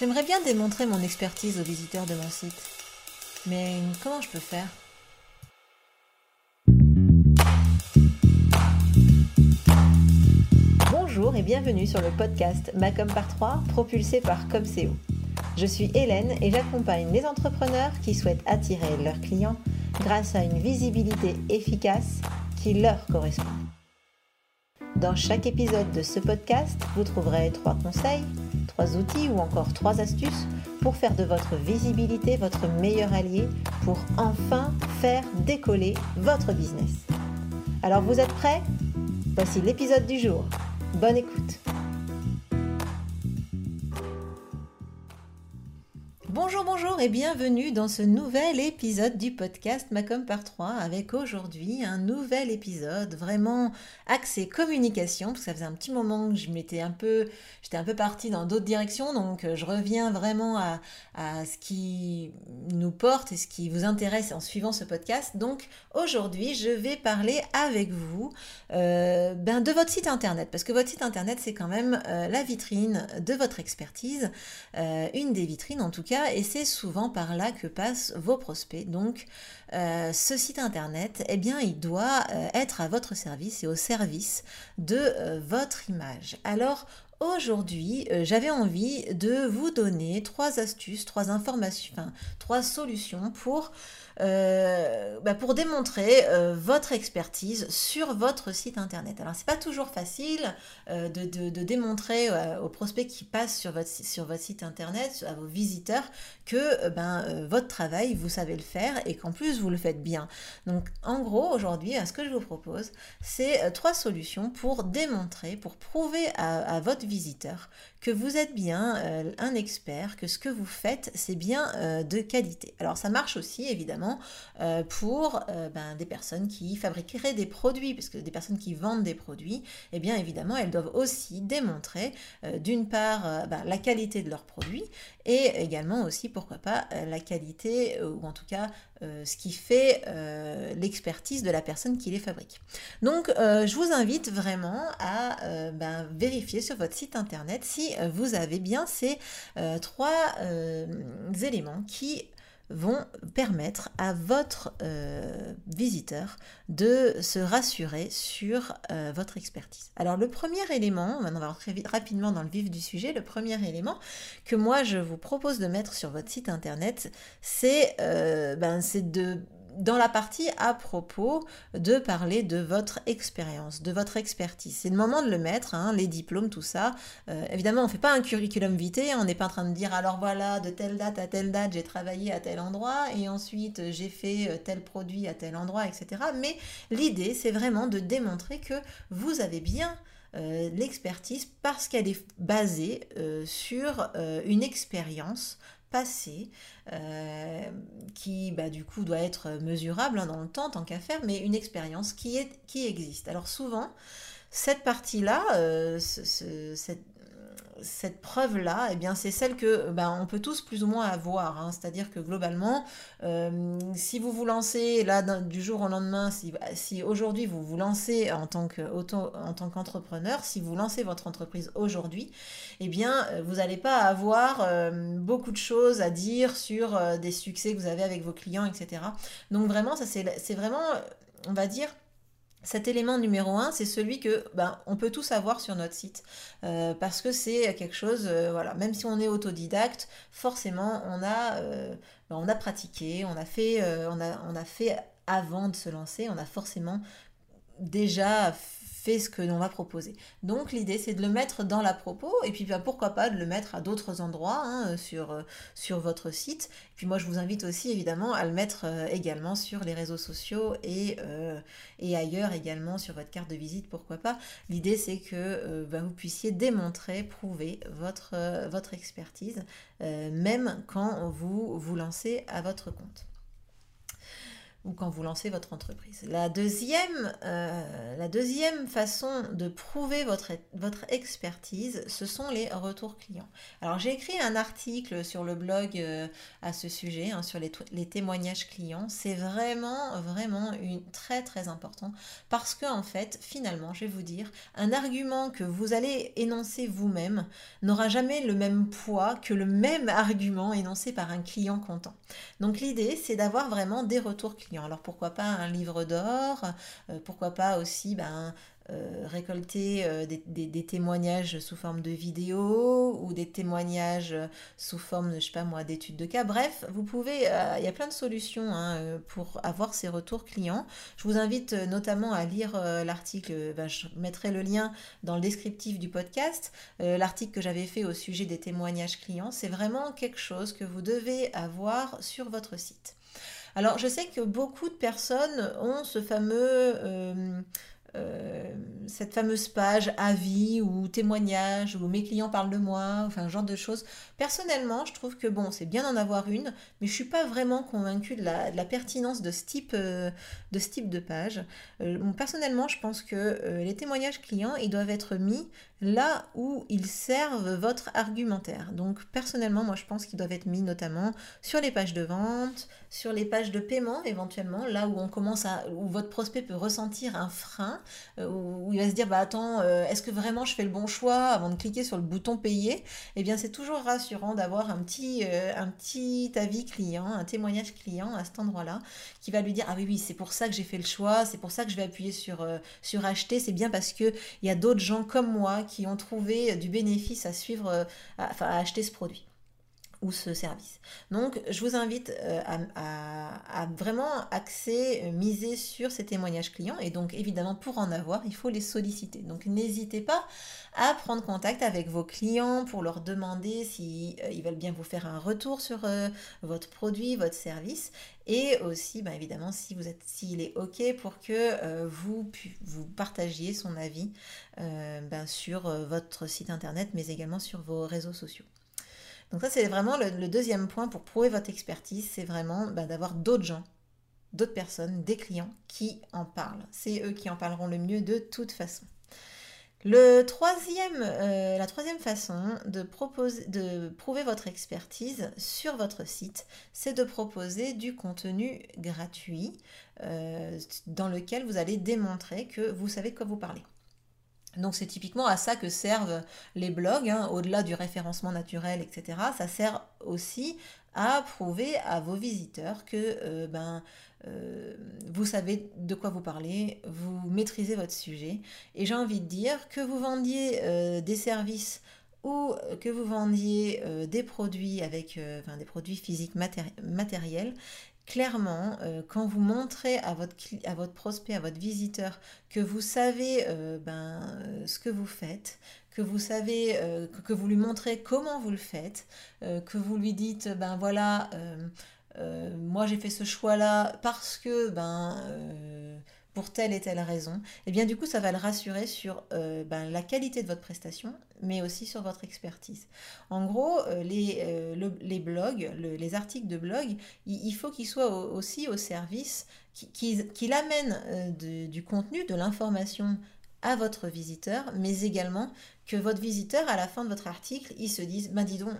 J'aimerais bien démontrer mon expertise aux visiteurs de mon site. Mais comment je peux faire? Bonjour et bienvenue sur le podcast Macom par 3 propulsé par Comseo. Je suis Hélène et j'accompagne les entrepreneurs qui souhaitent attirer leurs clients grâce à une visibilité efficace qui leur correspond. Dans chaque épisode de ce podcast, vous trouverez trois conseils, outils ou encore trois astuces pour faire de votre visibilité votre meilleur allié pour enfin faire décoller votre business. Alors vous êtes prêts? Voici l'épisode du jour. Bonne écoute Bonjour, bonjour et bienvenue dans ce nouvel épisode du podcast Macom par 3 avec aujourd'hui un nouvel épisode vraiment axé communication parce que ça faisait un petit moment que je m'étais un peu, j'étais un peu partie dans d'autres directions donc euh, je reviens vraiment à, ce qui nous porte et ce qui vous intéresse en suivant ce podcast. Donc aujourd'hui je vais parler avec vous euh, ben, de votre site internet parce que votre site internet c'est quand même euh, la vitrine de votre expertise, une des vitrines en tout cas et c'est souvent par là que passent vos prospects. Donc euh, ce site internet, eh bien, il doit euh, être à votre service et au service de euh, votre image. Alors Aujourd'hui, j'avais envie de vous donner trois astuces, trois informations, trois solutions pour euh, bah, pour démontrer euh, votre expertise sur votre site internet. Alors c'est pas toujours facile euh, de, démontrer aux prospects qui passent sur votre, sur votre site internet, à vos visiteurs, que ben, votre travail, vous savez le faire et qu'en plus vous le faites bien. Donc en gros, aujourd'hui, ce que je vous propose, c'est trois solutions pour démontrer, pour prouver à, votre visiteur que vous êtes bien un expert, que ce que vous faites, c'est bien de qualité. Alors ça marche aussi évidemment euh, pour ben, des personnes qui fabriqueraient des produits, parce que des personnes qui vendent des produits, eh bien évidemment, elles doivent aussi démontrer d'une part ben, la qualité de leurs produits et également aussi, pourquoi pas, la qualité, ou en tout cas ce qui fait l'expertise de la personne qui les fabrique. Donc je vous invite vraiment à ben, vérifier sur votre site internet si euh, vous avez bien ces euh, trois euh, éléments qui vont permettre à votre visiteur de se rassurer sur votre expertise. Alors le premier élément, on va rentrer rapidement dans le vif du sujet, le premier élément que moi je vous propose de mettre sur votre site internet, c'est ben, de dans la partie à propos de parler de votre expérience, de votre expertise. C'est le moment de le mettre, hein, les diplômes, tout ça. Euh, évidemment, on ne fait pas un curriculum vitae, on n'est pas en train de dire alors voilà, de telle date à telle date, j'ai travaillé à tel endroit et ensuite j'ai fait euh, tel produit à tel endroit, etc. Mais l'idée, c'est vraiment de démontrer que vous avez bien euh, l'expertise parce qu'elle est basée sur une expérience passé, euh, qui bah, du coup doit être mesurable hein, dans le temps tant qu'à faire, mais une expérience qui, est, qui existe. Alors souvent, cette partie-là, euh, cette, cette preuve-là, eh bien, c'est celle que ben, on peut tous plus ou moins avoir. Hein. C'est-à-dire que globalement, euh, si vous vous lancez là du jour au lendemain, si, si aujourd'hui vous vous lancez en tant qu'entrepreneur, si vous lancez votre entreprise aujourd'hui, eh bien, euh, vous n'allez pas avoir euh, beaucoup de choses à dire sur des succès que vous avez avec vos clients, etc. Donc vraiment, ça c'est vraiment, on va dire, cet élément numéro un, c'est celui que ben, on peut tous avoir sur notre site euh, parce que c'est quelque chose, euh, voilà, même si on est autodidacte, forcément on a, euh, ben, on a pratiqué, on a fait, on a, on a fait avant de se lancer, on a forcément déjà ce que l'on va proposer. Donc l'idée c'est de le mettre dans la propos et puis bah, pourquoi pas de le mettre à d'autres endroits hein, sur, euh, sur votre site. Puis moi je vous invite aussi évidemment à le mettre euh, également sur les réseaux sociaux et, euh, et ailleurs également sur votre carte de visite, pourquoi pas. L'idée c'est que bah, vous puissiez démontrer, prouver votre, votre expertise, même quand vous vous lancez à votre compte. Ou quand vous lancez votre entreprise. La deuxième, euh, la deuxième façon de prouver votre, votre expertise, ce sont les retours clients. Alors j'ai écrit un article sur le blog euh, à ce sujet, hein, sur les, les, témoignages clients. C'est vraiment, vraiment une, très très important parce que en fait, finalement, je vais vous dire, un argument que vous allez énoncer vous-même n'aura jamais le même poids que le même argument énoncé par un client content. Donc l'idée, c'est d'avoir vraiment des retours clients alors pourquoi pas un livre d'or, euh, pourquoi pas aussi ben, euh, récolter euh, des, témoignages sous forme de vidéos ou des témoignages sous forme, je sais pas moi, d'études de cas. Bref, vous pouvez, il y a plein de solutions hein, pour avoir ces retours clients. Je vous invite notamment à lire l'article, ben, je mettrai le lien dans le descriptif du podcast, l'article que j'avais fait au sujet des témoignages clients. C'est vraiment quelque chose que vous devez avoir sur votre site. Alors, je sais que beaucoup de personnes ont ce fameux euh, euh, cette fameuse page avis ou témoignage ou mes clients parlent de moi, enfin, ce genre de choses. Personnellement, je trouve que bon, c'est bien d'en avoir une, mais je suis pas vraiment convaincue de la, pertinence de ce type, euh, de, ce type de page. Personnellement, je pense que les témoignages clients, ils doivent être mis là où ils servent votre argumentaire. Donc, personnellement, moi, je pense qu'ils doivent être mis notamment sur les pages de vente, sur les pages de paiement éventuellement, là où on commence à, où votre prospect peut ressentir un frein euh, où il va se dire bah attends, euh, est-ce que vraiment je fais le bon choix avant de cliquer sur le bouton payer? Eh bien c'est toujours rassurant d'avoir un petit, euh, un petit avis client, un témoignage client à cet endroit-là qui va lui dire ah oui oui c'est pour ça que j'ai fait le choix, c'est pour ça que je vais appuyer sur, sur acheter, c'est bien parce que il y a d'autres gens comme moi qui ont trouvé du bénéfice à suivre, enfin à acheter ce produit ou ce service. Donc, je vous invite euh, à, vraiment axer, euh, miser sur ces témoignages clients. Et donc, évidemment, pour en avoir, il faut les solliciter. Donc, n'hésitez pas à prendre contact avec vos clients pour leur demander s'ils si, euh, veulent bien vous faire un retour sur votre produit, votre service. Et aussi, ben, évidemment, si vous êtes, s'il est OK pour que vous, vous partagiez son avis ben, sur votre site internet, mais également sur vos réseaux sociaux. Donc ça, c'est vraiment le, deuxième point pour prouver votre expertise, c'est vraiment bah, d'avoir d'autres gens, d'autres personnes, des clients qui en parlent. C'est eux qui en parleront le mieux de toute façon. Euh, la troisième façon de prouver votre expertise sur votre site, c'est de proposer du contenu gratuit euh, dans lequel vous allez démontrer que vous savez de quoi vous parlez. Donc c'est typiquement à ça que servent les blogs, hein, au-delà du référencement naturel, etc. Ça sert aussi à prouver à vos visiteurs que euh, ben, euh, vous savez de quoi vous parlez, vous maîtrisez votre sujet. Et j'ai envie de dire que vous vendiez euh, des services ou que vous vendiez des produits avec des produits physiques matériels, clairement, euh, quand vous montrez à votre, prospect, à votre visiteur, que vous savez euh, ben, euh, ce que vous faites, que vous savez, que, vous lui montrez comment vous le faites, que vous lui dites, ben voilà, moi j'ai fait ce choix-là parce que, ben pour telle et telle raison, et eh bien du coup ça va le rassurer sur euh, ben, la qualité de votre prestation, mais aussi sur votre expertise. En gros, euh, les, euh, les, blogs, les articles de blog, il, faut qu'ils soient aussi au service, qu'il qui, amène du contenu, de l'information à votre visiteur, mais également que votre visiteur, à la fin de votre article, il se dise, ben dis donc,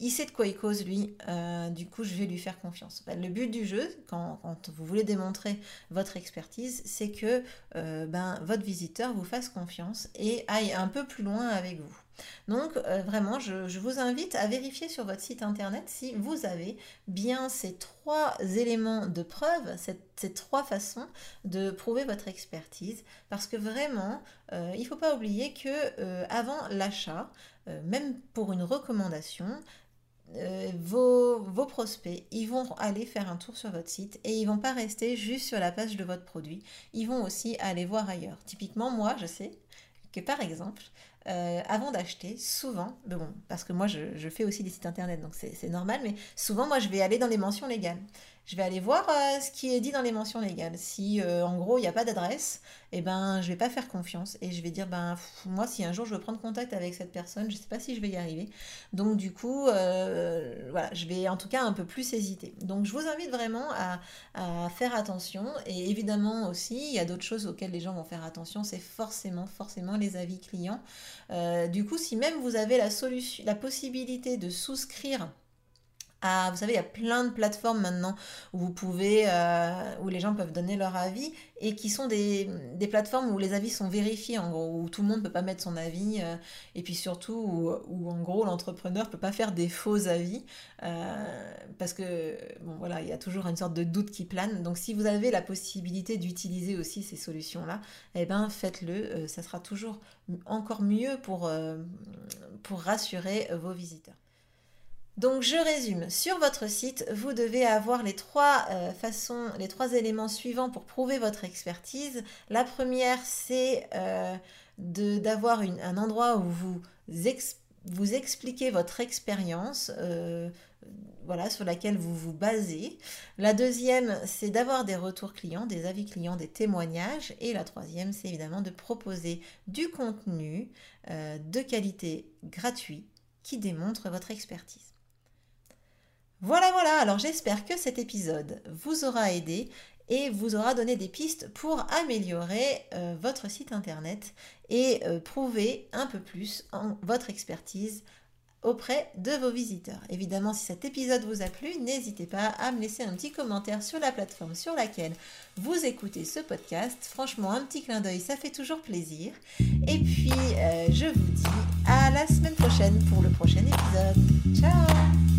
il sait de quoi il cause lui, euh, du coup je vais lui faire confiance. Bah, le but du jeu, quand, vous voulez démontrer votre expertise, c'est que euh, ben, votre visiteur vous fasse confiance et aille un peu plus loin avec vous. Donc euh, vraiment, je, vous invite à vérifier sur votre site internet si vous avez bien ces trois éléments de preuve, ces trois façons de prouver votre expertise, parce que vraiment, il ne faut pas oublier que avant l'achat, même pour une recommandation, euh, vos, vos, prospects, ils vont aller faire un tour sur votre site et ils vont pas rester juste sur la page de votre produit. Ils vont aussi aller voir ailleurs. Typiquement, moi, je sais que par exemple, euh, avant d'acheter, souvent, bon, parce que moi je, je, fais aussi des sites internet, donc c'est normal, mais souvent moi je vais aller dans les mentions légales. Je vais aller voir euh, ce qui est dit dans les mentions légales. Si euh, en gros il n'y a pas d'adresse, eh ben je vais pas faire confiance et je vais dire ben moi si un jour je veux prendre contact avec cette personne, je sais pas si je vais y arriver. Donc du coup euh, voilà, je vais en tout cas un peu plus hésiter. Donc je vous invite vraiment à, faire attention et évidemment aussi il y a d'autres choses auxquelles les gens vont faire attention, c'est forcément forcément les avis clients. du coup si même vous avez la possibilité de souscrire vous savez, il y a plein de plateformes maintenant où vous pouvez, euh, où les gens peuvent donner leur avis et qui sont des, plateformes où les avis sont vérifiés, en gros, où tout le monde ne peut pas mettre son avis euh, et puis surtout où, en gros l'entrepreneur ne peut pas faire des faux avis euh, parce que, bon voilà, il y a toujours une sorte de doute qui plane. Donc si vous avez la possibilité d'utiliser aussi ces solutions-là, eh ben faites-le, ça sera toujours encore mieux pour, pour rassurer vos visiteurs. Donc je résume, sur votre site, vous devez avoir les trois euh, façons, les trois éléments suivants pour prouver votre expertise. La première, c'est euh, d'avoir un endroit où vous, vous expliquez votre expérience, euh, voilà, sur laquelle vous vous basez. La deuxième, c'est d'avoir des retours clients, des avis clients, des témoignages. Et la troisième, c'est évidemment de proposer du contenu de qualité gratuit qui démontre votre expertise. Voilà, voilà, alors j'espère que cet épisode vous aura aidé et vous aura donné des pistes pour améliorer euh, votre site internet et euh, prouver un peu plus votre expertise auprès de vos visiteurs. Évidemment, si cet épisode vous a plu, n'hésitez pas à me laisser un petit commentaire sur la plateforme sur laquelle vous écoutez ce podcast. Franchement, un petit clin d'œil, ça fait toujours plaisir. Et puis, euh, je vous dis à la semaine prochaine pour le prochain épisode. Ciao